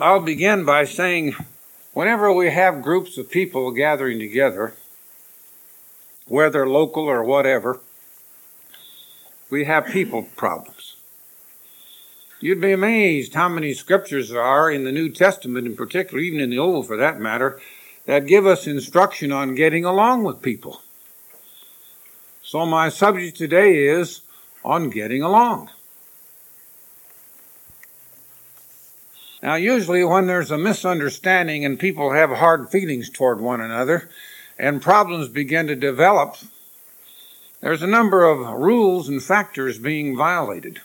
I'll begin by saying whenever we have groups of people gathering together, whether local or whatever, we have people problems. You'd be amazed how many scriptures there are in the New Testament, in particular, even in the Old for that matter, that give us instruction on getting along with people. So, my subject today is on getting along. Now, usually, when there's a misunderstanding and people have hard feelings toward one another and problems begin to develop, there's a number of rules and factors being violated.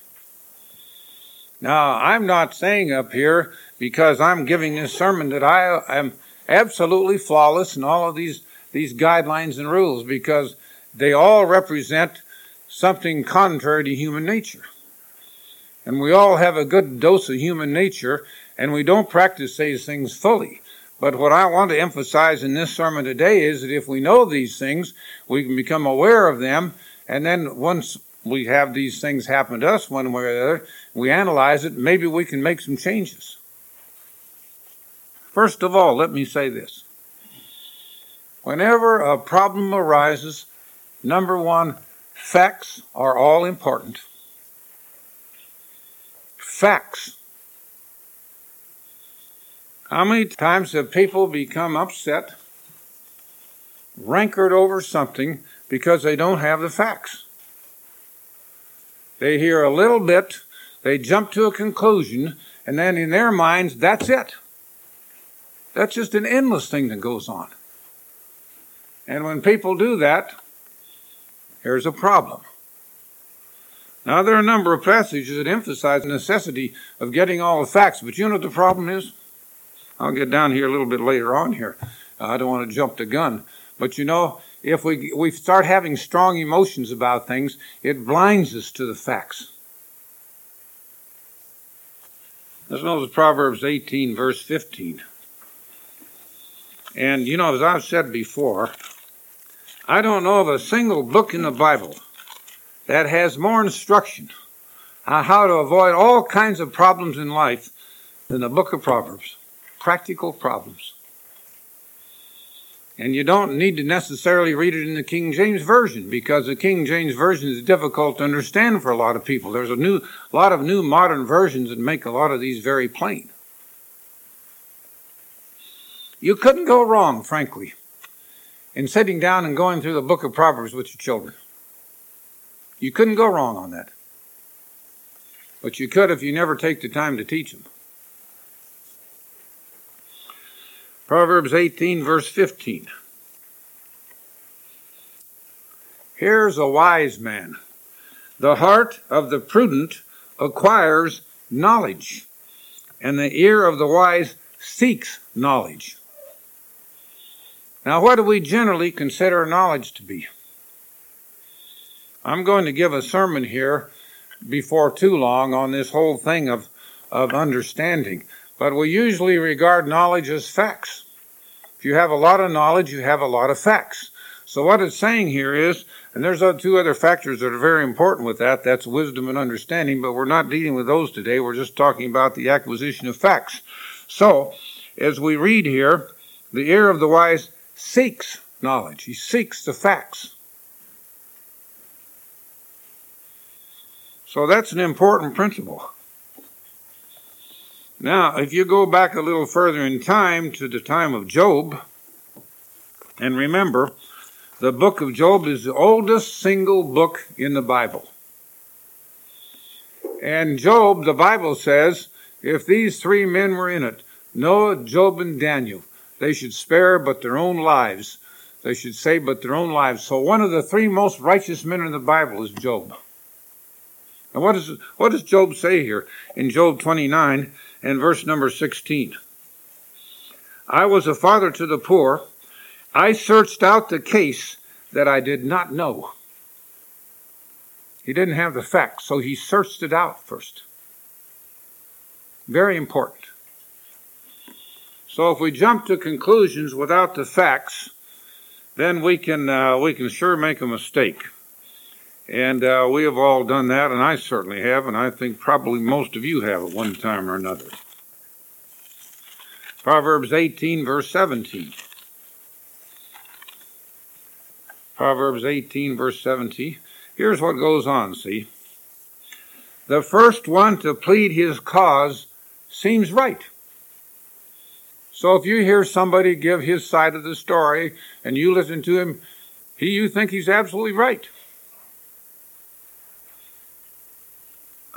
Now, I'm not saying up here because I'm giving this sermon that I am absolutely flawless in all of these, these guidelines and rules because they all represent something contrary to human nature. And we all have a good dose of human nature, and we don't practice these things fully. But what I want to emphasize in this sermon today is that if we know these things, we can become aware of them, and then once we have these things happen to us one way or the other, we analyze it, maybe we can make some changes. First of all, let me say this. Whenever a problem arises, number one, facts are all important. Facts. How many times have people become upset, rancored over something because they don't have the facts? They hear a little bit, they jump to a conclusion, and then in their minds, that's it. That's just an endless thing that goes on. And when people do that, here's a problem. Now, there are a number of passages that emphasize the necessity of getting all the facts, but you know what the problem is? I'll get down here a little bit later on here. I don't want to jump the gun. But you know, if we, we start having strong emotions about things, it blinds us to the facts. Let's notice Proverbs 18, verse 15. And you know, as I've said before, I don't know of a single book in the Bible that has more instruction on how to avoid all kinds of problems in life than the book of Proverbs. Practical problems. And you don't need to necessarily read it in the King James Version because the King James Version is difficult to understand for a lot of people. There's a new, lot of new modern versions that make a lot of these very plain. You couldn't go wrong, frankly, in sitting down and going through the book of Proverbs with your children. You couldn't go wrong on that. But you could if you never take the time to teach them. Proverbs 18, verse 15. Here's a wise man. The heart of the prudent acquires knowledge, and the ear of the wise seeks knowledge. Now, what do we generally consider knowledge to be? I'm going to give a sermon here before too long on this whole thing of, of understanding, but we usually regard knowledge as facts. If you have a lot of knowledge, you have a lot of facts. So what it's saying here is, and there's two other factors that are very important with that, that's wisdom and understanding, but we're not dealing with those today. We're just talking about the acquisition of facts. So, as we read here, the ear of the wise seeks knowledge. He seeks the facts. So that's an important principle. Now, if you go back a little further in time to the time of Job, and remember, the book of Job is the oldest single book in the Bible. And Job, the Bible says, if these three men were in it, Noah, Job, and Daniel, they should spare but their own lives. They should save but their own lives. So one of the three most righteous men in the Bible is Job. And what, is, what does Job say here in Job 29 and verse number 16? I was a father to the poor. I searched out the case that I did not know. He didn't have the facts, so he searched it out first. Very important. So if we jump to conclusions without the facts, then we can uh, we can sure make a mistake. And uh, we have all done that, and I certainly have, and I think probably most of you have at one time or another. Proverbs 18, verse 17. Proverbs 18, verse 17. Here's what goes on, see. The first one to plead his cause seems right. So if you hear somebody give his side of the story and you listen to him, he, you think he's absolutely right.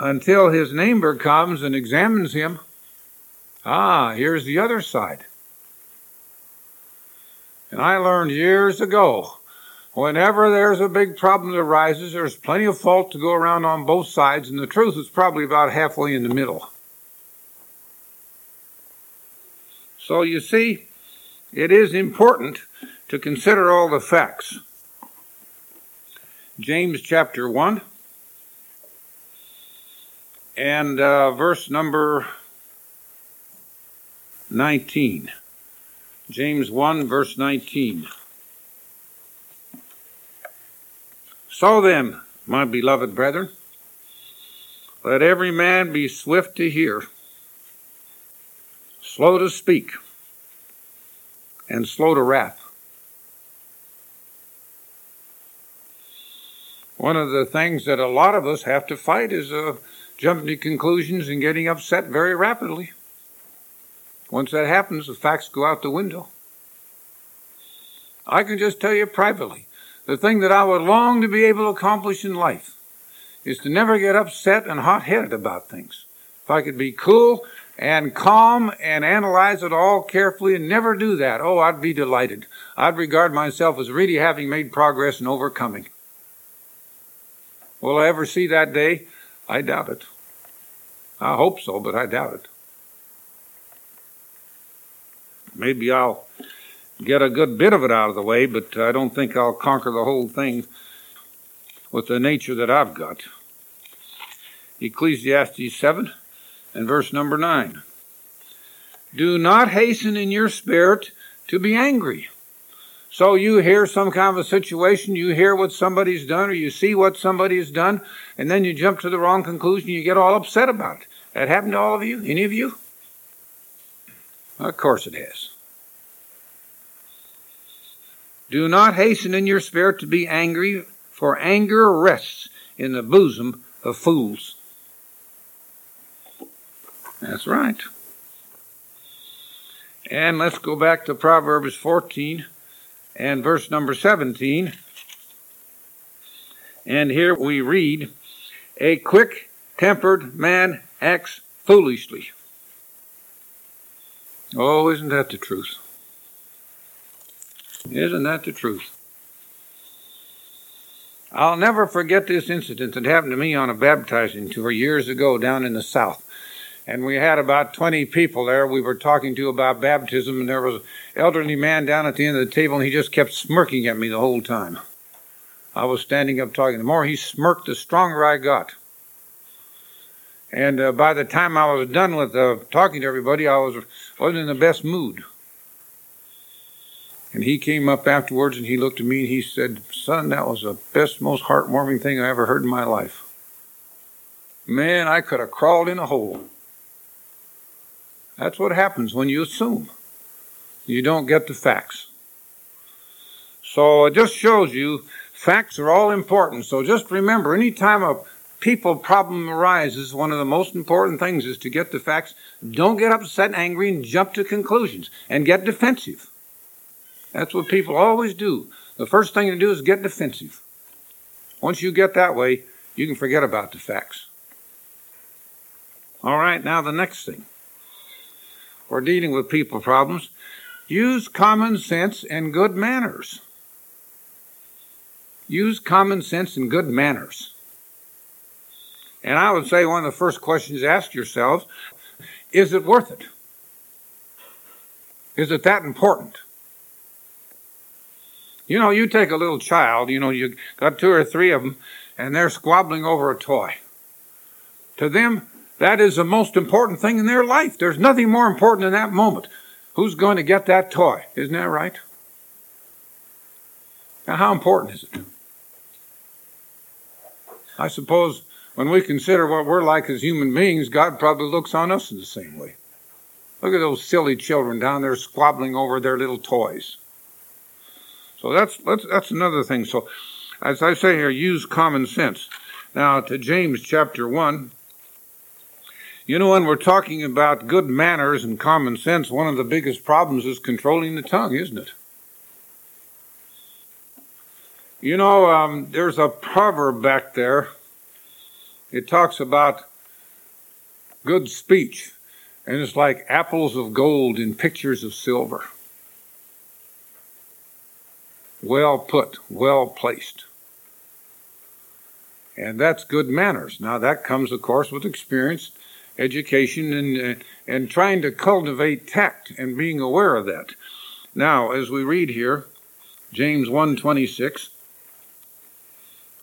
Until his neighbor comes and examines him. Ah, here's the other side. And I learned years ago whenever there's a big problem that arises, there's plenty of fault to go around on both sides, and the truth is probably about halfway in the middle. So you see, it is important to consider all the facts. James chapter 1 and uh, verse number 19. James 1, verse 19. So then, my beloved brethren, let every man be swift to hear, slow to speak, and slow to wrath. One of the things that a lot of us have to fight is uh, jumping to conclusions and getting upset very rapidly. Once that happens, the facts go out the window. I can just tell you privately the thing that I would long to be able to accomplish in life is to never get upset and hot headed about things. If I could be cool and calm and analyze it all carefully and never do that, oh, I'd be delighted. I'd regard myself as really having made progress in overcoming. Will I ever see that day? I doubt it. I hope so, but I doubt it. Maybe I'll get a good bit of it out of the way, but I don't think I'll conquer the whole thing with the nature that I've got. Ecclesiastes 7 and verse number 9. Do not hasten in your spirit to be angry. So you hear some kind of a situation, you hear what somebody's done, or you see what somebody has done, and then you jump to the wrong conclusion, you get all upset about it. That happened to all of you? Any of you? Of course it has. Do not hasten in your spirit to be angry, for anger rests in the bosom of fools. That's right. And let's go back to Proverbs 14 and verse number 17. And here we read, A quick tempered man acts foolishly. Oh, isn't that the truth? Isn't that the truth? I'll never forget this incident that happened to me on a baptizing tour years ago down in the South. And we had about 20 people there we were talking to about baptism, and there was an elderly man down at the end of the table, and he just kept smirking at me the whole time. I was standing up talking. The more he smirked, the stronger I got. And uh, by the time I was done with uh, talking to everybody, I was wasn't in the best mood. And he came up afterwards and he looked at me and he said, Son, that was the best, most heartwarming thing I ever heard in my life. Man, I could have crawled in a hole. That's what happens when you assume. You don't get the facts. So it just shows you facts are all important. So just remember, anytime a people problem arises, one of the most important things is to get the facts. Don't get upset and angry and jump to conclusions and get defensive. That's what people always do. The first thing to do is get defensive. Once you get that way, you can forget about the facts. All right, now the next thing. We're dealing with people problems. Use common sense and good manners. Use common sense and good manners. And I would say one of the first questions ask yourselves is it worth it? Is it that important? You know, you take a little child, you know, you got two or three of them, and they're squabbling over a toy. To them, that is the most important thing in their life. There's nothing more important in that moment. Who's going to get that toy? Isn't that right? Now, how important is it? I suppose when we consider what we're like as human beings, God probably looks on us in the same way. Look at those silly children down there squabbling over their little toys. So that's that's that's another thing. So as I say here, use common sense. Now to James chapter one. You know, when we're talking about good manners and common sense, one of the biggest problems is controlling the tongue, isn't it? You know, um, there's a proverb back there. It talks about good speech, and it's like apples of gold in pictures of silver. Well put, well placed. And that's good manners. Now, that comes, of course, with experience, education, and, uh, and trying to cultivate tact and being aware of that. Now, as we read here, James 1:26,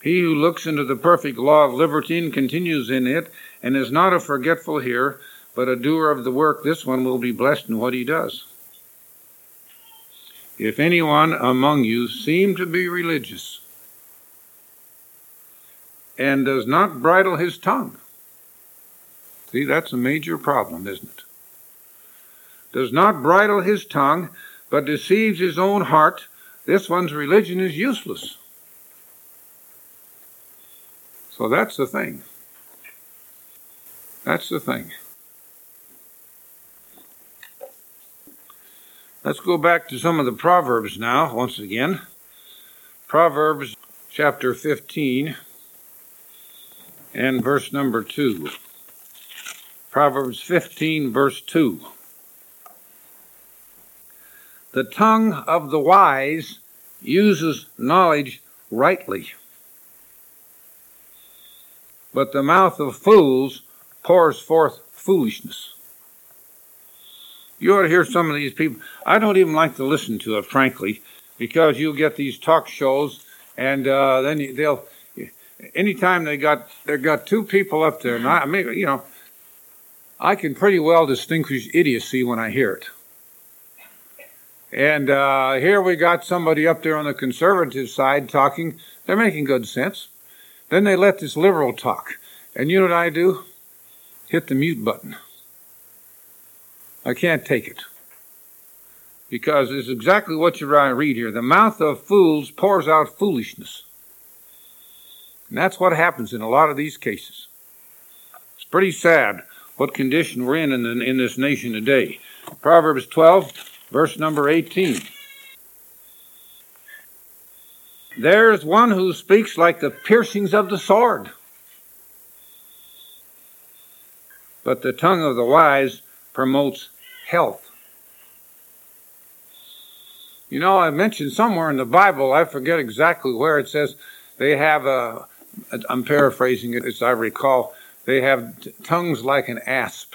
he who looks into the perfect law of liberty and continues in it, and is not a forgetful hearer, but a doer of the work, this one will be blessed in what he does. If anyone among you seem to be religious and does not bridle his tongue, see, that's a major problem, isn't it? Does not bridle his tongue, but deceives his own heart, this one's religion is useless. So that's the thing. That's the thing. Let's go back to some of the Proverbs now, once again. Proverbs chapter 15 and verse number 2. Proverbs 15, verse 2. The tongue of the wise uses knowledge rightly but the mouth of fools pours forth foolishness. You ought to hear some of these people. I don't even like to listen to it, frankly, because you'll get these talk shows, and uh, then they'll. Anytime they got they got two people up there, and I, mean, you know, I can pretty well distinguish idiocy when I hear it. And uh, here we got somebody up there on the conservative side talking. They're making good sense. Then they let this liberal talk. And you know what I do? Hit the mute button. I can't take it. Because it's exactly what you read here. The mouth of fools pours out foolishness. And that's what happens in a lot of these cases. It's pretty sad what condition we're in in, in this nation today. Proverbs 12, verse number 18. There's one who speaks like the piercings of the sword. But the tongue of the wise promotes health. You know, I mentioned somewhere in the Bible, I forget exactly where it says they have a, I'm paraphrasing it as I recall, they have tongues like an asp.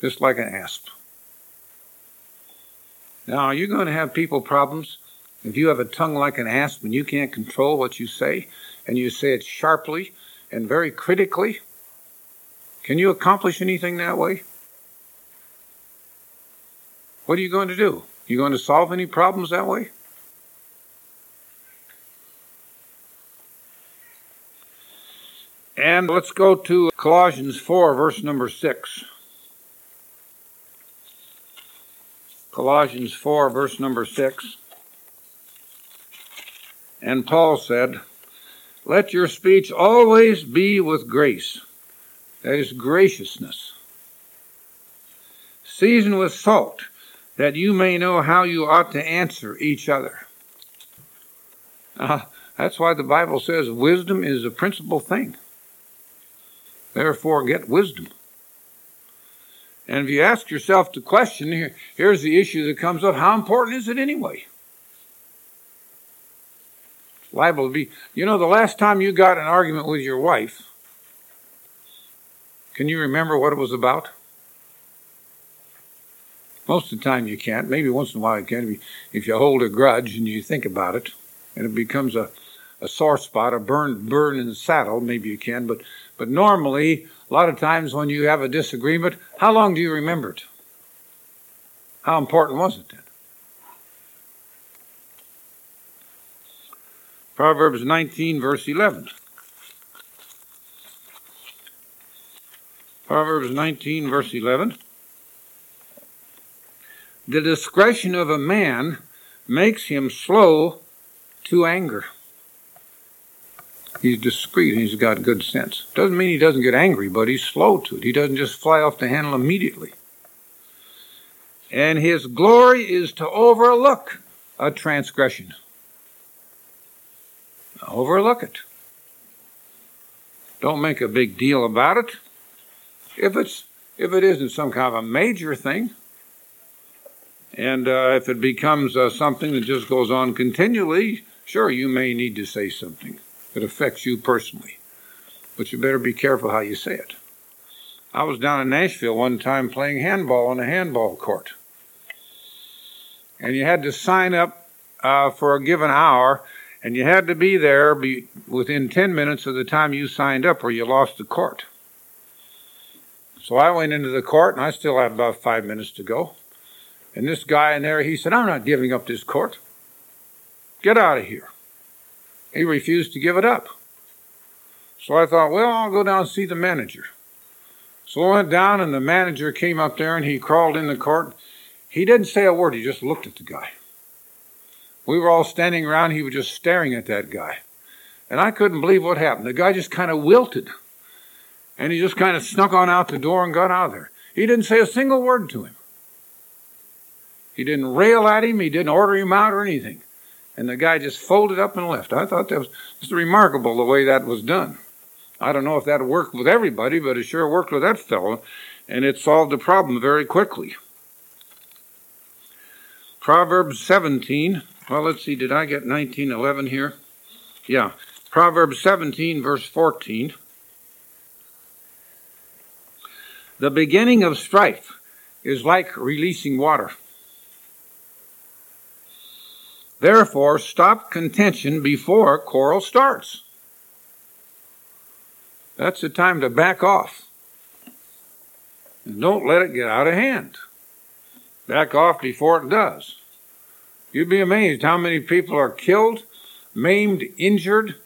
Just like an asp. Now, you're going to have people problems if you have a tongue like an asp and you can't control what you say, and you say it sharply and very critically, can you accomplish anything that way? What are you going to do? You going to solve any problems that way? And let's go to Colossians 4, verse number 6. Colossians 4, verse number 6. And Paul said, Let your speech always be with grace. That is graciousness. Season with salt, that you may know how you ought to answer each other. Uh, that's why the Bible says wisdom is the principal thing. Therefore, get wisdom. And if you ask yourself the question, here, here's the issue that comes up how important is it anyway? Liable to be. You know, the last time you got an argument with your wife, can you remember what it was about? Most of the time you can't. Maybe once in a while you can if you hold a grudge and you think about it and it becomes a, a sore spot, a burn burn in the saddle, maybe you can. But but normally, a lot of times when you have a disagreement, how long do you remember it? How important was it Proverbs 19, verse 11. Proverbs 19, verse 11. the discretion of a man makes him slow to anger. He's discreet and he's got good sense. Doesn't mean he doesn't get angry, but he's slow to it. He doesn't just fly off the handle immediately. And his glory is to overlook a transgression. Overlook it. Don't make a big deal about it. If it's if it isn't some kind of a major thing, and uh, if it becomes uh, something that just goes on continually, sure, you may need to say something that affects you personally. But you better be careful how you say it. I was down in Nashville one time playing handball on a handball court. And you had to sign up uh, for a given hour, and you had to be there be within 10 minutes of the time you signed up, or you lost the court. So I went into the court, and I still had about five minutes to go. And this guy in there, he said, I'm not giving up this court. Get out of here. He refused to give it up. So I thought, well, I'll go down and see the manager. So I went down, and the manager came up there, and he crawled in the court. He didn't say a word, he just looked at the guy. We were all standing around, he was just staring at that guy. And I couldn't believe what happened. The guy just kind of wilted. And he just kind of snuck on out the door and got out of there. He didn't say a single word to him. He didn't rail at him, he didn't order him out or anything. And the guy just folded up and left. I thought that was just remarkable the way that was done. I don't know if that worked with everybody, but it sure worked with that fellow, and it solved the problem very quickly. Proverbs 17. Well, let's see, did I get 1911 here? Yeah. Proverbs 17, verse 14. The beginning of strife is like releasing water. Therefore, stop contention before quarrel starts. That's the time to back off. And don't let it get out of hand. Back off before it does. You'd be amazed how many people are killed, maimed, injured,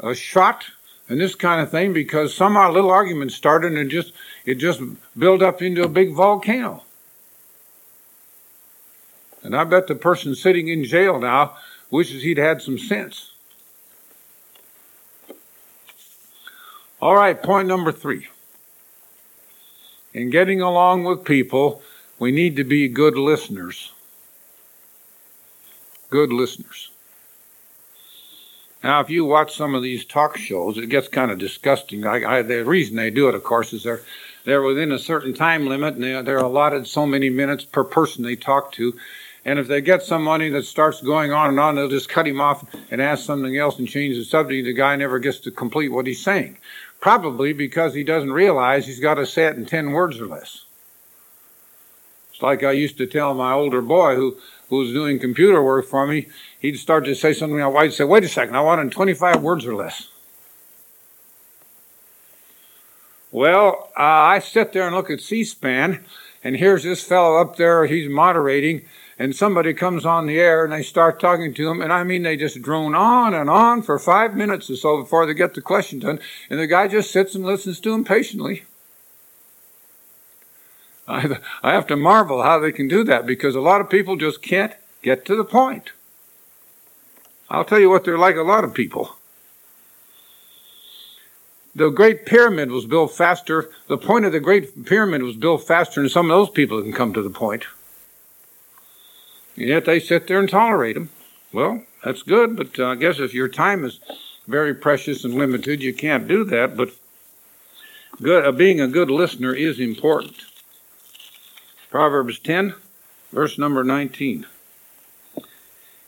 uh, shot, and this kind of thing because some little argument started and it just it just built up into a big volcano. And I bet the person sitting in jail now wishes he'd had some sense. All right, point number three. In getting along with people, we need to be good listeners. Good listeners. Now, if you watch some of these talk shows, it gets kind of disgusting. I, I, the reason they do it, of course, is they're they're within a certain time limit, and they're, they're allotted so many minutes per person they talk to. And if they get somebody that starts going on and on, they'll just cut him off and ask something else and change the subject. The guy never gets to complete what he's saying. Probably because he doesn't realize he's got to say it in 10 words or less. It's like I used to tell my older boy who, who was doing computer work for me, he'd start to say something, I'd say, wait a second, I want it in 25 words or less. Well, uh, I sit there and look at C-SPAN, and here's this fellow up there, he's moderating, and somebody comes on the air and they start talking to him, and I mean they just drone on and on for five minutes or so before they get the question done, and the guy just sits and listens to him patiently. I, I have to marvel how they can do that because a lot of people just can't get to the point. I'll tell you what they're like a lot of people. The Great Pyramid was built faster. The point of the Great Pyramid was built faster than some of those people can come to the point. And yet they sit there and tolerate them. Well, that's good, but uh, I guess if your time is very precious and limited, you can't do that. But good, uh, being a good listener is important. Proverbs 10, verse number 19.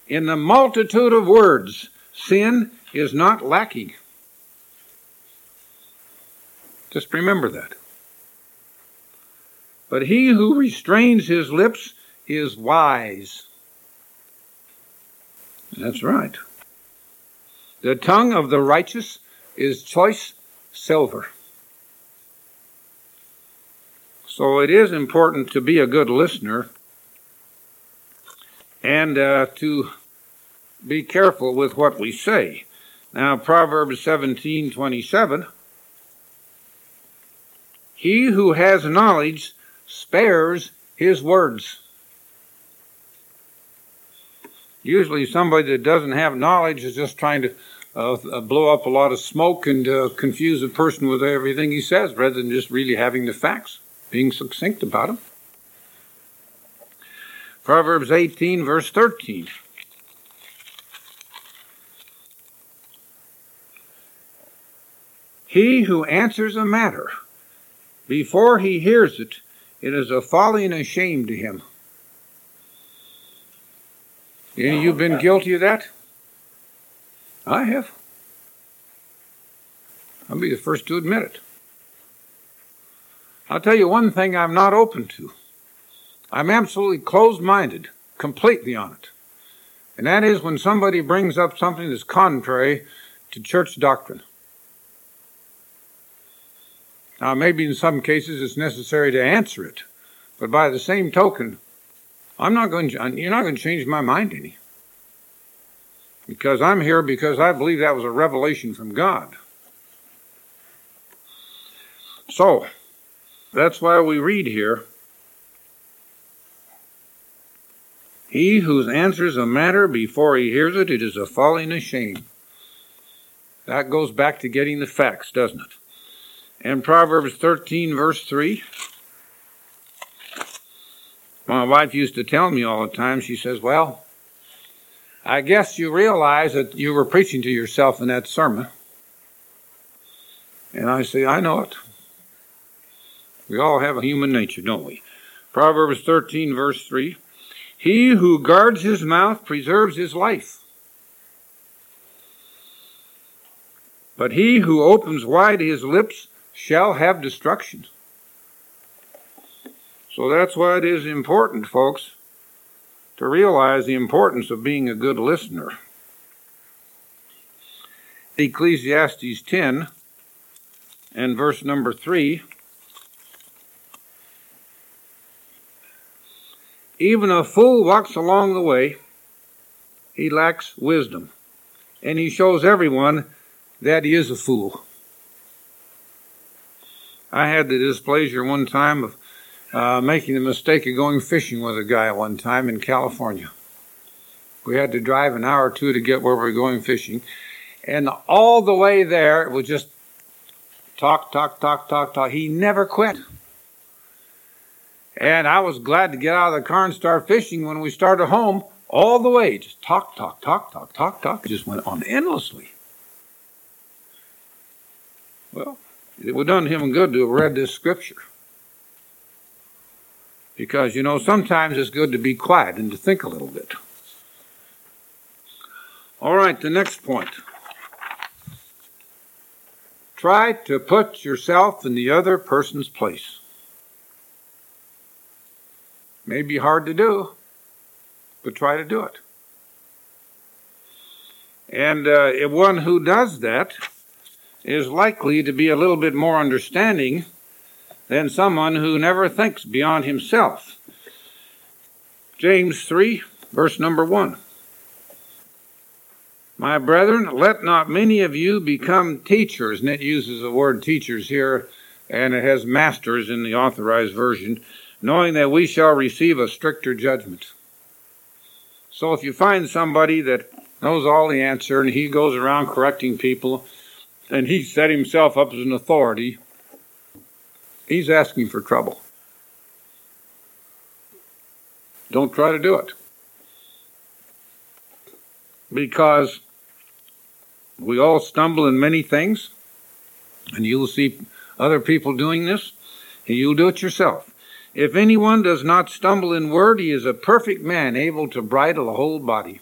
In the multitude of words, sin is not lacking. Just remember that. But he who restrains his lips is wise. That's right. The tongue of the righteous is choice silver. So it is important to be a good listener and uh, to be careful with what we say. Now, Proverbs 17 27. He who has knowledge spares his words. Usually, somebody that doesn't have knowledge is just trying to uh, uh, blow up a lot of smoke and uh, confuse a person with everything he says rather than just really having the facts, being succinct about them. Proverbs 18, verse 13. He who answers a matter before he hears it, it is a folly and a shame to him. Any of you been guilty of that? I have. I'll be the first to admit it. I'll tell you one thing I'm not open to. I'm absolutely closed minded, completely on it. And that is when somebody brings up something that's contrary to church doctrine. Now, maybe in some cases it's necessary to answer it, but by the same token, I'm not going to, you're not going to change my mind any. Because I'm here because I believe that was a revelation from God. So, that's why we read here He who answers a matter before he hears it, it is a folly and a shame. That goes back to getting the facts, doesn't it? And Proverbs 13, verse 3. My wife used to tell me all the time, she says, Well, I guess you realize that you were preaching to yourself in that sermon. And I say, I know it. We all have a human nature, don't we? Proverbs 13, verse 3 He who guards his mouth preserves his life. But he who opens wide his lips shall have destruction. So that's why it is important, folks, to realize the importance of being a good listener. Ecclesiastes 10 and verse number 3. Even a fool walks along the way, he lacks wisdom, and he shows everyone that he is a fool. I had the displeasure one time of uh, making the mistake of going fishing with a guy one time in California. We had to drive an hour or two to get where we were going fishing. And all the way there, it was just talk, talk, talk, talk, talk. He never quit. And I was glad to get out of the car and start fishing when we started home all the way. Just talk, talk, talk, talk, talk, talk. It just went on endlessly. Well, it would have done him good to have read this scripture. Because, you know, sometimes it's good to be quiet and to think a little bit. All right, the next point. Try to put yourself in the other person's place. May be hard to do, but try to do it. And uh, one who does that is likely to be a little bit more understanding than someone who never thinks beyond himself. James 3, verse number 1. My brethren, let not many of you become teachers. And it uses the word teachers here, and it has masters in the authorized version, knowing that we shall receive a stricter judgment. So if you find somebody that knows all the answer and he goes around correcting people, and he set himself up as an authority, he's asking for trouble. Don't try to do it. Because we all stumble in many things, and you'll see other people doing this, and you'll do it yourself. If anyone does not stumble in word, he is a perfect man, able to bridle a whole body.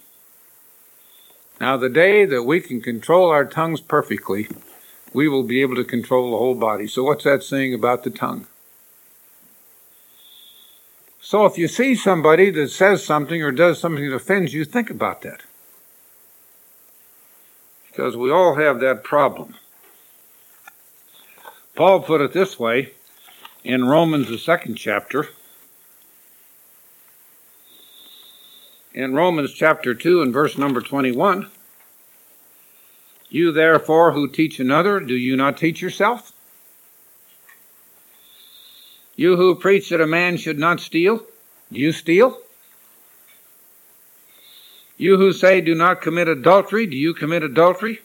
Now, the day that we can control our tongues perfectly, we will be able to control the whole body. So, what's that saying about the tongue? So, if you see somebody that says something or does something that offends you, think about that. Because we all have that problem. Paul put it this way in Romans, the second chapter. in Romans chapter 2 and verse number 21. You therefore who teach another, do you not teach yourself? You who preach that a man should not steal, do you steal? You who say do not commit adultery, do you commit adultery?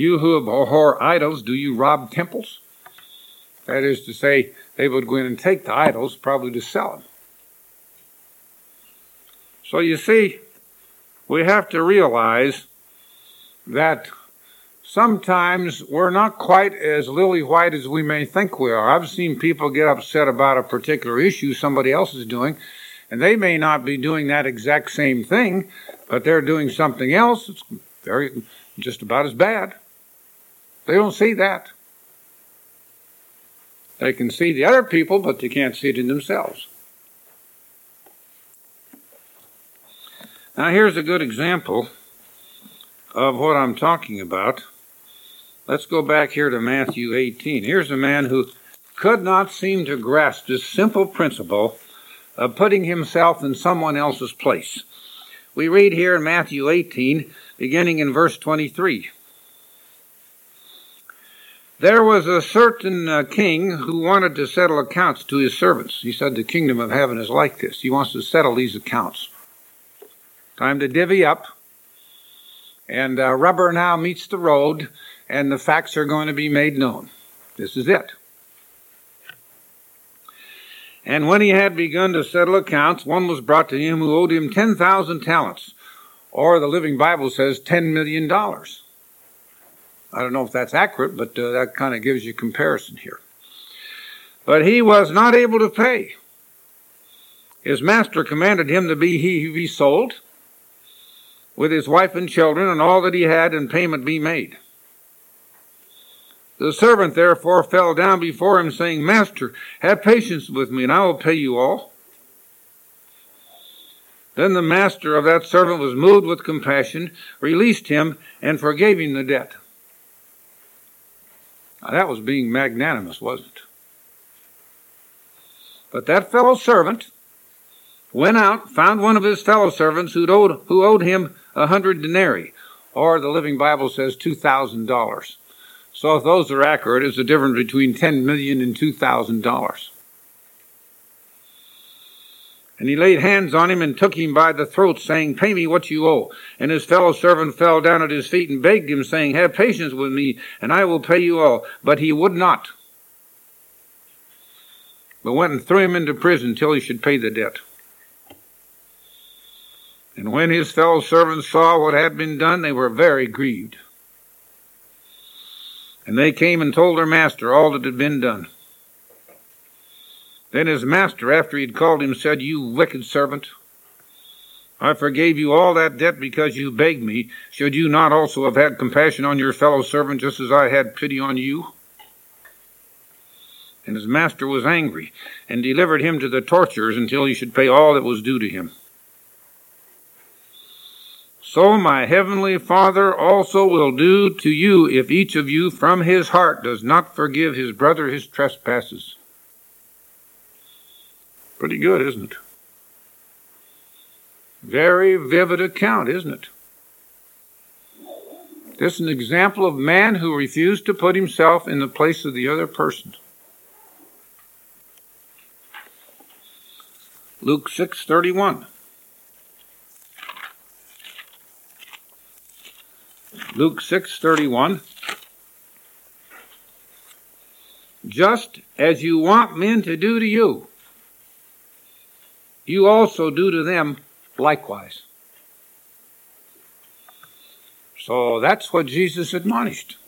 You who abhor idols, do you rob temples? That is to say, they would go in and take the idols, probably to sell them. So you see, we have to realize that sometimes we're not quite as lily white as we may think we are. I've seen people get upset about a particular issue somebody else is doing, and they may not be doing that exact same thing, but they're doing something else. It's very just about as bad. They don't see that. They can see the other people, but they can't see it in themselves. Now, here's a good example of what I'm talking about. Let's go back here to Matthew 18. Here's a man who could not seem to grasp this simple principle of putting himself in someone else's place. We read here in Matthew 18, beginning in verse 23. There was a certain uh, king who wanted to settle accounts to his servants. He said, The kingdom of heaven is like this. He wants to settle these accounts. Time to divvy up. And uh, rubber now meets the road, and the facts are going to be made known. This is it. And when he had begun to settle accounts, one was brought to him who owed him 10,000 talents, or the Living Bible says $10 million. I don't know if that's accurate, but uh, that kind of gives you comparison here. But he was not able to pay. His master commanded him to be he be sold with his wife and children and all that he had, and payment be made. The servant therefore fell down before him, saying, Master, have patience with me, and I will pay you all. Then the master of that servant was moved with compassion, released him, and forgave him the debt. Now, that was being magnanimous, wasn't it? But that fellow servant went out, found one of his fellow servants who owed, who owed him a hundred denarii, or the Living Bible says two thousand dollars. So if those are accurate, it's the difference between ten million and two thousand dollars. And he laid hands on him and took him by the throat, saying, Pay me what you owe. And his fellow servant fell down at his feet and begged him, saying, Have patience with me, and I will pay you all. But he would not, but went and threw him into prison till he should pay the debt. And when his fellow servants saw what had been done, they were very grieved. And they came and told their master all that had been done. Then his master, after he had called him, said, You wicked servant, I forgave you all that debt because you begged me. Should you not also have had compassion on your fellow servant just as I had pity on you? And his master was angry and delivered him to the torturers until he should pay all that was due to him. So my heavenly Father also will do to you if each of you from his heart does not forgive his brother his trespasses. Pretty good, isn't it? Very vivid account, isn't it? This is an example of man who refused to put himself in the place of the other person. Luke 6:31 Luke 6:31 Just as you want men to do to you you also do to them likewise. So that's what Jesus admonished.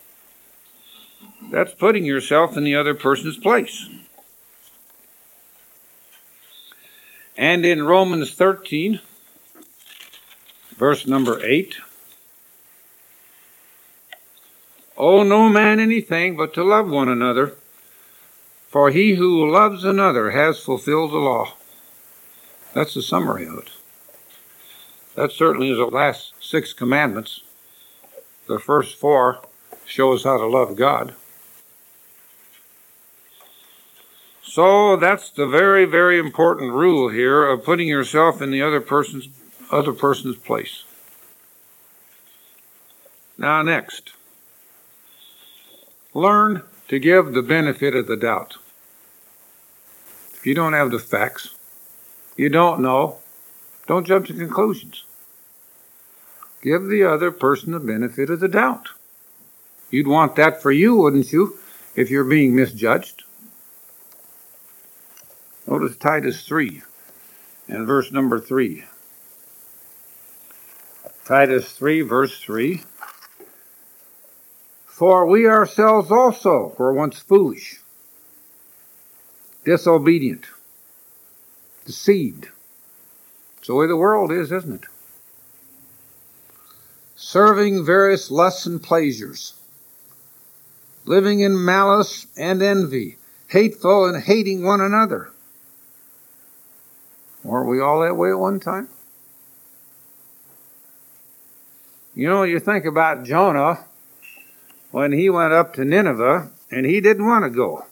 That's putting yourself in the other person's place. And in Romans 13, verse number 8, Owe no man anything but to love one another, for he who loves another has fulfilled the law. That's the summary of it. That certainly is the last six commandments. The first four show us how to love God. So that's the very, very important rule here of putting yourself in the other person's other person's place. Now next. Learn to give the benefit of the doubt. If you don't have the facts, you don't know, Don't jump to conclusions. Give the other person the benefit of the doubt. You'd want that for you, wouldn't you, if you're being misjudged? Notice Titus 3 and verse number 3. Titus 3, verse 3. For we ourselves also were once foolish, disobedient, deceived. It's the way the world is, isn't it? Serving various lusts and pleasures, living in malice and envy, hateful and hating one another. Weren't we all that way at one time? You know, you think about Jonah when he went up to Nineveh, and he didn't want to go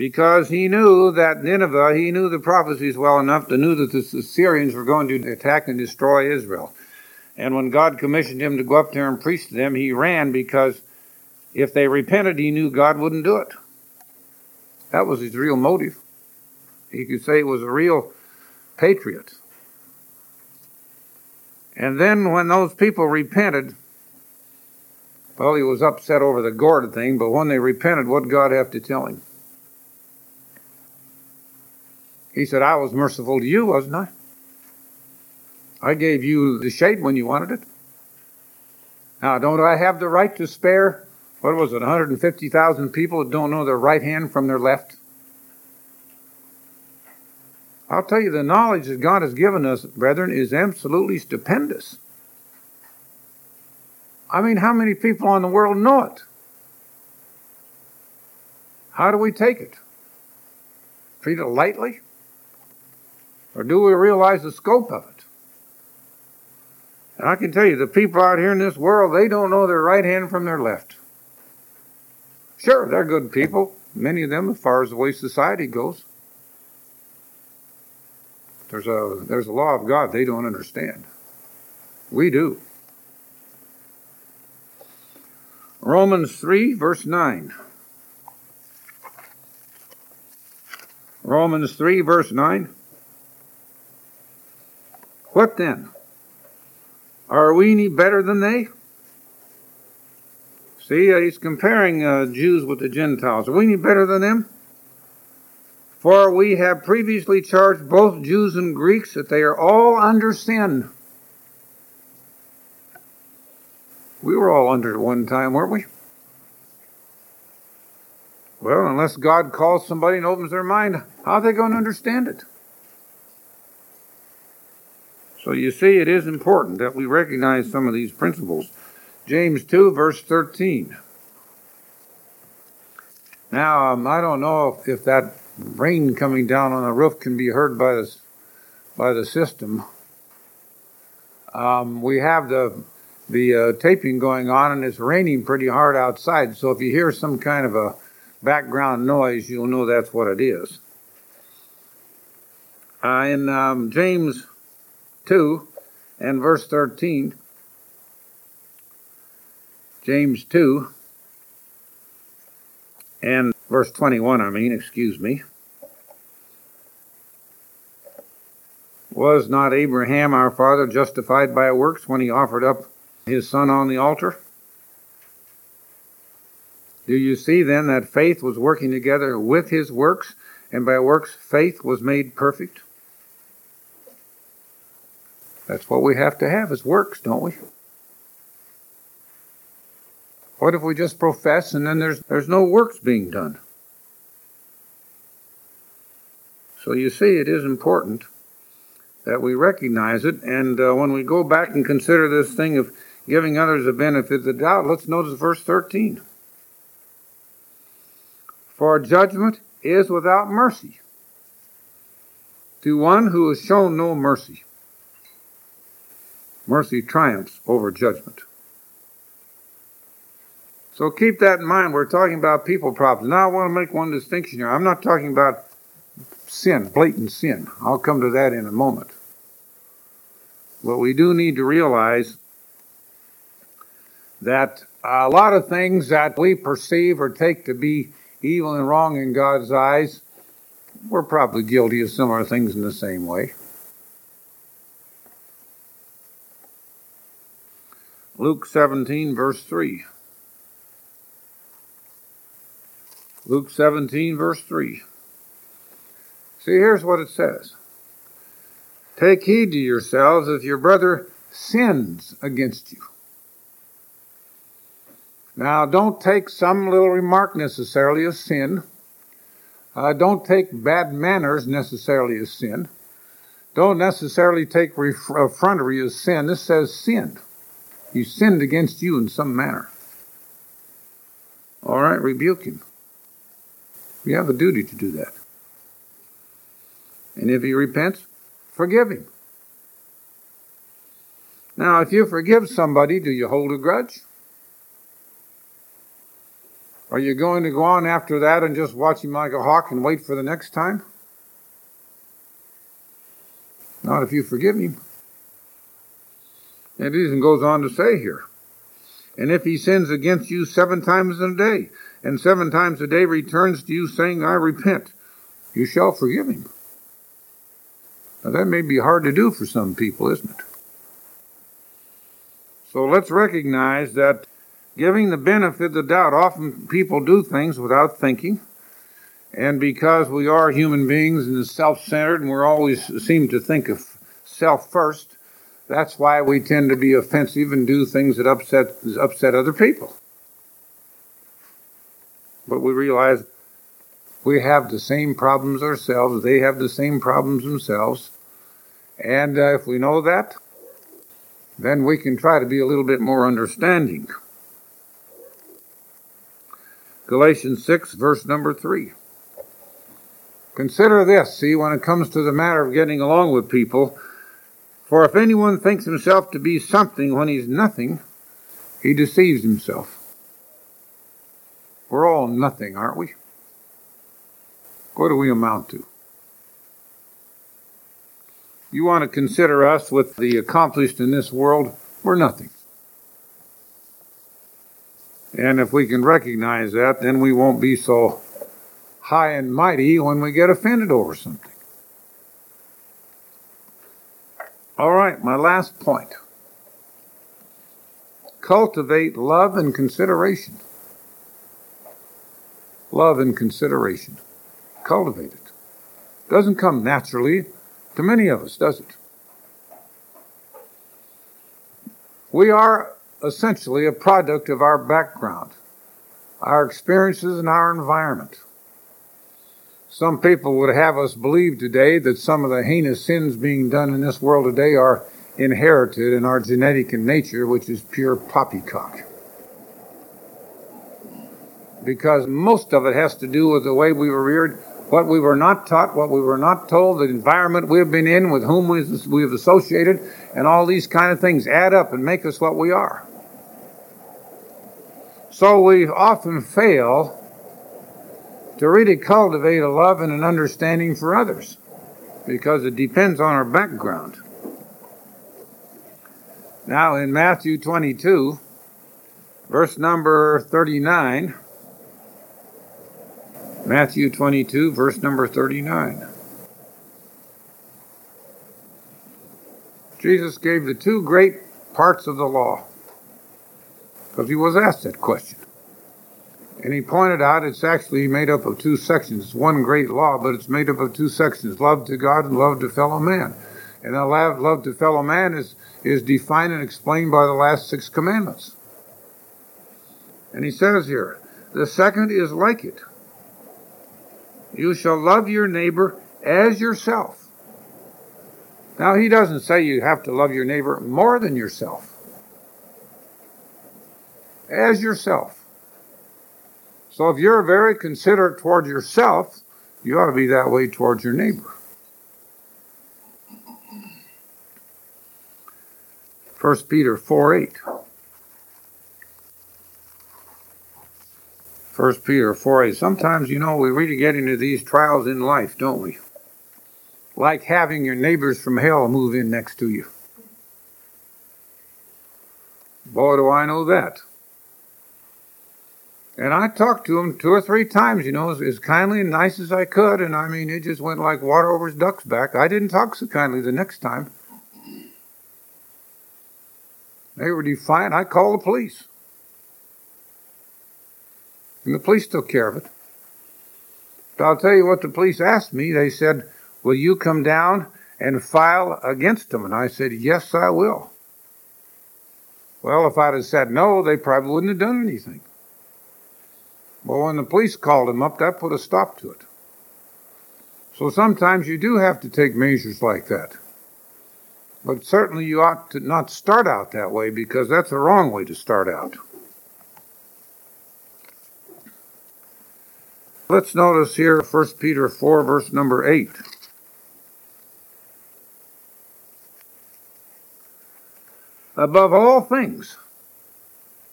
because he knew that Nineveh, he knew the prophecies well enough to know that the Assyrians were going to attack and destroy Israel. And when God commissioned him to go up there and preach to them, he ran because if they repented, he knew God wouldn't do it. That was his real motive. He could say it was a real patriot. And then when those people repented, well, he was upset over the gourd thing, but when they repented, what God have to tell him? He said, I was merciful to you, wasn't I? I gave you the shade when you wanted it. Now, don't I have the right to spare, what was it, 150,000 people that don't know their right hand from their left? I'll tell you, the knowledge that God has given us, brethren, is absolutely stupendous. I mean, how many people in the world know it? How do we take it? Treat it lightly? Or do we realize the scope of it? And I can tell you, the people out here in this world, they don't know their right hand from their left. Sure, they're good people, many of them, as far as the way society goes. There's a, there's a law of God they don't understand. We do. Romans 3, verse 9. Romans 3, verse 9. What then? Are we any better than they? See, uh, he's comparing uh, Jews with the Gentiles. Are we any better than them? For we have previously charged both Jews and Greeks that they are all under sin. We were all under one time, weren't we? Well, unless God calls somebody and opens their mind, how are they going to understand it? So you see, it is important that we recognize some of these principles. James 2, verse 13. Now, um, I don't know if, if that rain coming down on the roof can be heard by the, by the system. Um, we have the the uh, taping going on, and it's raining pretty hard outside. So if you hear some kind of a background noise, you'll know that's what it is. Uh, in um, James 2 and verse 13, James 2 and verse 21, I mean, excuse me. Was not Abraham our father justified by works when he offered up his son on the altar? Do you see then that faith was working together with his works, and by works faith was made perfect? That's what we have to have is works, don't we? What if we just profess and then there's there's no works being done? So you see, it is important that we recognize it. And uh, when we go back and consider this thing of giving others a benefit of the doubt, let's notice verse 13. For judgment is without mercy to one who has shown no mercy. Mercy triumphs over judgment. So keep that in mind. We're talking about people problems. Now I want to make one distinction here. I'm not talking about sin, blatant sin. I'll come to that in a moment. But we do need to realize that a lot of things that we perceive or take to be evil and wrong in God's eyes, we're probably guilty of similar things in the same way. Luke 17, verse 3. Luke 17, verse 3. See, here's what it says Take heed to yourselves if your brother sins against you. Now, don't take some little remark necessarily as sin. Uh, don't take bad manners necessarily as sin. Don't necessarily take effrontery as sin. This says sin. He sinned against you in some manner. All right, rebuke him. We have a duty to do that. And if he repents, forgive him. Now, if you forgive somebody, do you hold a grudge? Are you going to go on after that and just watch him like a hawk and wait for the next time? Not if you forgive him. And it even goes on to say here, and if he sins against you seven times in a day, and seven times a day returns to you saying, I repent, you shall forgive him. Now that may be hard to do for some people, isn't it? So let's recognize that giving the benefit of the doubt, often people do things without thinking. And because we are human beings and self centered and we always seem to think of self first, that's why we tend to be offensive and do things that upset, upset other people. But we realize we have the same problems ourselves, they have the same problems themselves. And uh, if we know that, then we can try to be a little bit more understanding. Galatians 6, verse number 3. Consider this, see, when it comes to the matter of getting along with people, for if anyone thinks himself to be something when he's nothing, he deceives himself. We're all nothing, aren't we? What do we amount to? You want to consider us with the accomplished in this world, we're nothing. And if we can recognize that, then we won't be so high and mighty when we get offended over something. All right, my last point. Cultivate love and consideration. Love and consideration. Cultivate it. Doesn't come naturally to many of us, does it? We are essentially a product of our background, our experiences, and our environment. Some people would have us believe today that some of the heinous sins being done in this world today are inherited in our genetic in nature, which is pure poppycock. Because most of it has to do with the way we were reared, what we were not taught, what we were not told, the environment we've been in, with whom we've associated, and all these kind of things add up and make us what we are. So we often fail to really cultivate a love and an understanding for others because it depends on our background. Now, in Matthew 22, verse number 39, Matthew 22, verse number 39. Jesus gave the two great parts of the law because he was asked that question. And he pointed out it's actually made up of two sections. It's one great law, but it's made up of two sections love to God and love to fellow man. And that love, to fellow man is, is defined and explained by the last six commandments. And he says here, the second is like it. You shall love your neighbor as yourself. Now, he doesn't say you have to love your neighbor more than yourself. As yourself. So if you're very considerate toward yourself, you ought to be that way towards your neighbor. 1 Peter 4 8. 1 Peter 4 8. Sometimes, you know, we really get into these trials in life, don't we? Like having your neighbors from hell move in next to you. Boy, do I know that. And I talked to him two or three times, you know, as, as, kindly and nice as I could. And I mean, it just went like water over his duck's back. I didn't talk so kindly the next time. They were defiant. I called the police. And the police took care of it. But I'll tell you what the police asked me. They said, Will you come down and file against them? And I said, Yes, I will. Well, if I'd have said no, they probably wouldn't have done anything. Well, when the police called him up, that put a stop to it. So sometimes you do have to take measures like that. But certainly you ought to not start out that way because that's the wrong way to start out. Let's notice here 1 Peter 4, verse number 8. Above all things,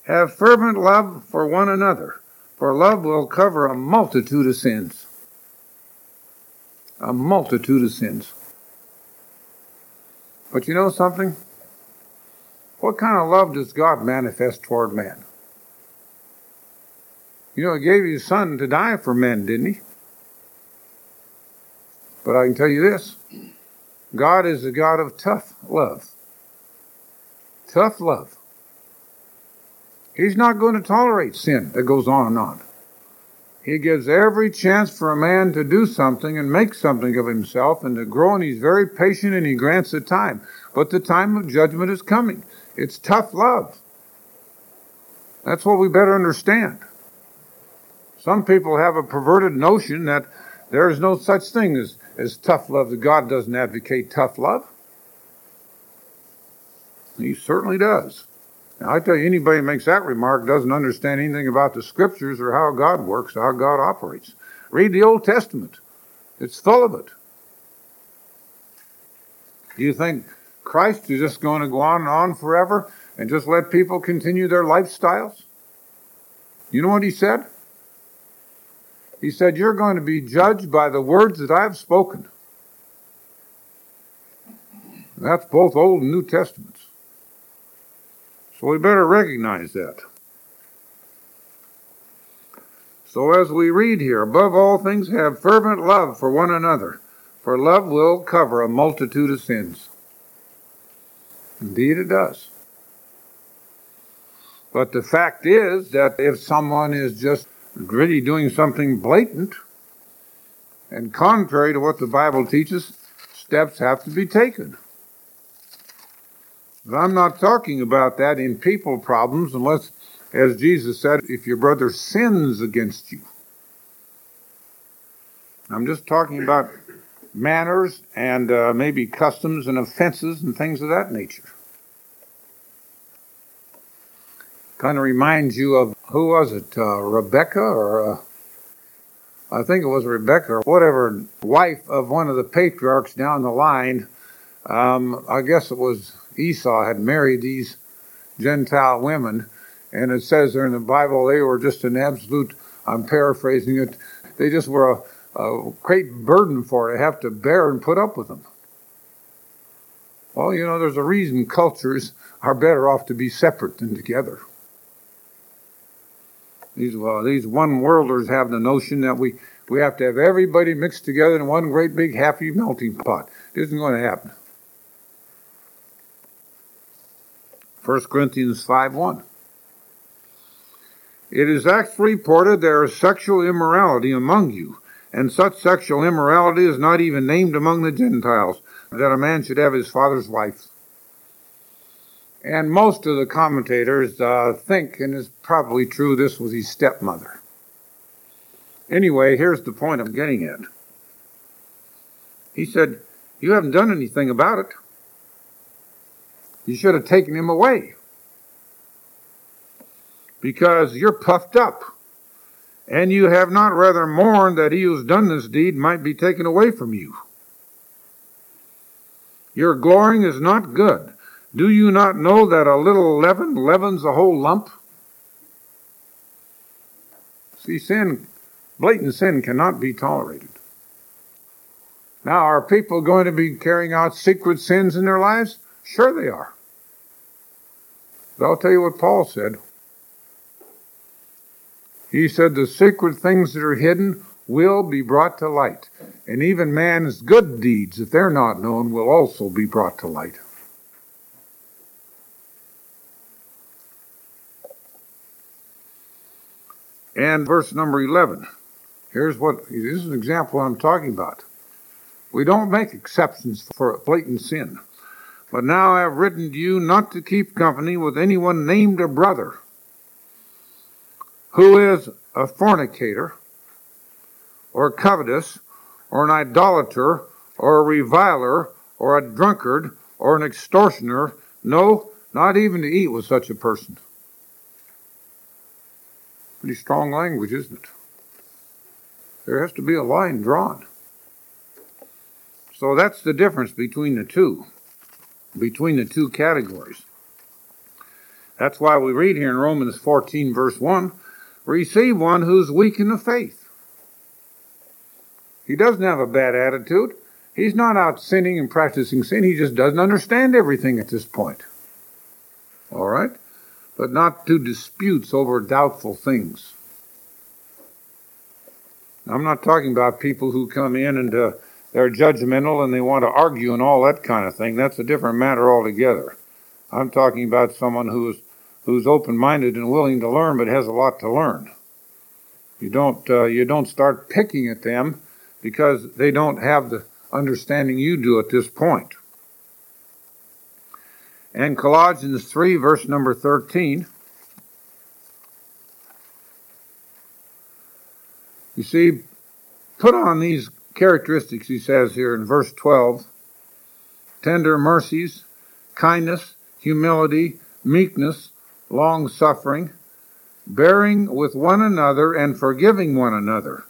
have fervent love for one another, for love will cover a multitude of sins a multitude of sins. But you know something? What kind of love does God manifest toward man? You know, He gave His Son to die for men, didn't He? But I can tell you this God is a God of tough love. Tough love. He's not going to tolerate sin that goes on and on. He gives every chance for a man to do something and make something of himself and to grow, and he's very patient and he grants the time. But the time of judgment is coming. It's tough love. That's what we better understand. Some people have a perverted notion that there is no such thing as, as tough love, that God doesn't advocate tough love. He certainly does. Now, I tell you, anybody makes that remark doesn't understand anything about the scriptures or how God works, how God operates. Read the Old Testament, it's full of it. Do you think Christ is just going to go on and on forever and just let people continue their lifestyles? You know what he said? He said, You're going to be judged by the words that I have spoken. That's both Old and New Testaments. So we better recognize that. So as we read here, above all things have fervent love for one another, for love will cover a multitude of sins. Indeed it does. But the fact is that if someone is just really doing something blatant and contrary to what the Bible teaches, steps have to be taken. But I'm not talking about that in people problems unless, as Jesus said, if your brother sins against you. I'm just talking about manners and uh, maybe customs and offenses and things of that nature. Kind of reminds you of who was it, uh, Rebecca or uh, I think it was Rebecca or whatever, wife of one of the patriarchs down the line. Um, I guess it was Esau had married these Gentile women, and it says there in the Bible they were just an absolute, I'm paraphrasing it, they just were a, a great burden for to have to bear and put up with them. Well, you know, there's a reason cultures are better off to be separate than together. These, uh, these one worlders have the notion that we, we have to have everybody mixed together in one great big happy melting pot. It isn't going to happen. 1 Corinthians 5 1. It is actually reported there is sexual immorality among you, and such sexual immorality is not even named among the Gentiles, that a man should have his father's wife. And most of the commentators uh, think, and it's probably true, this was his stepmother. Anyway, here's the point I'm getting at. He said, You haven't done anything about it. You should have taken him away. Because you're puffed up. And you have not rather mourned that he who's done this deed might be taken away from you. Your glorying is not good. Do you not know that a little leaven leavens a whole lump? See, sin, blatant sin, cannot be tolerated. Now, are people going to be carrying out secret sins in their lives? Sure, they are. But I'll tell you what Paul said. He said, The secret things that are hidden will be brought to light. And even man's good deeds, if they're not known, will also be brought to light. And verse number 11. Here's what this is an example I'm talking about. We don't make exceptions for blatant sin. But now I have written to you not to keep company with anyone named a brother who is a fornicator or covetous or an idolater or a reviler or a drunkard or an extortioner. No, not even to eat with such a person. Pretty strong language, isn't it? There has to be a line drawn. So that's the difference between the two, between the two categories. That's why we read here in Romans 14, verse 1 receive one who's weak in the faith. He doesn't have a bad attitude. He's not out sinning and practicing sin. He just doesn't understand everything at this point. All right? But not to disputes over doubtful things. I'm not talking about people who come in and uh, they're judgmental and they want to argue and all that kind of thing. That's a different matter altogether. I'm talking about someone who's who's open-minded and willing to learn, but has a lot to learn. You don't uh, you don't start picking at them because they don't have the understanding you do at this point. And Colossians 3, verse number 13. You see, put on these characteristics, he says here in verse 12 tender mercies, kindness, humility, meekness, long suffering, bearing with one another and forgiving one another.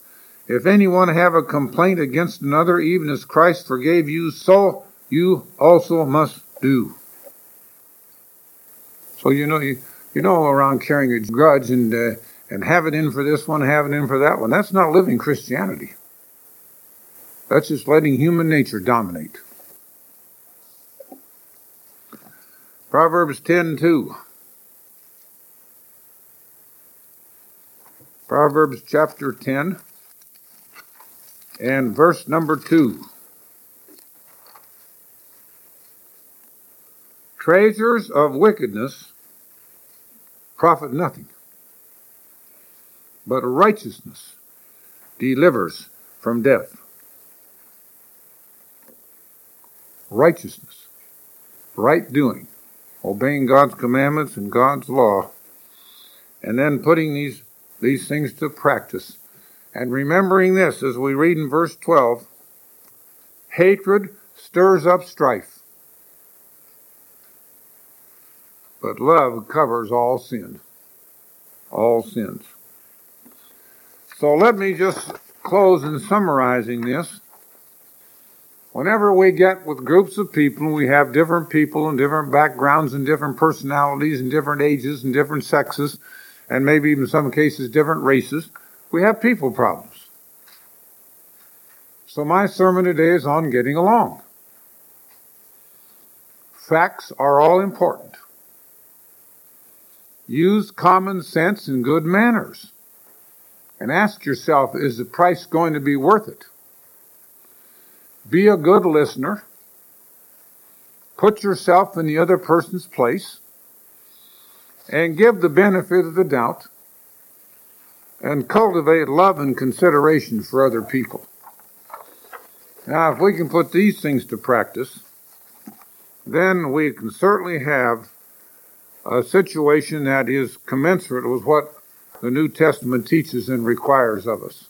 If anyone have a complaint against another, even as Christ forgave you, so you also must do. So you know you you know around carrying a grudge and uh, and have it in for this one, have it in for that one. That's not living Christianity. That's just letting human nature dominate. Proverbs 10 2. Proverbs chapter 10 and verse number 2. Treasures of wickedness profit nothing, but righteousness delivers from death. Righteousness, right doing, obeying God's commandments and God's law, and then putting these these things to practice. And remembering this, as we read in verse 12, hatred stirs up strife, but love covers all sin. All sins. So let me just close in summarizing this. Whenever we get with groups of people, we have different people and different backgrounds and different personalities and different ages and different sexes and maybe even in some cases different races, we have people problems. So my sermon today is on getting along. Facts are all important. Use common sense and good manners. And ask yourself, is the price going to be worth it? Be a good listener. Put yourself in the other person's place and give the benefit of the doubt and cultivate love and consideration for other people. Now, if we can put these things to practice, then we can certainly have a situation that is commensurate with what the New Testament teaches and requires of us.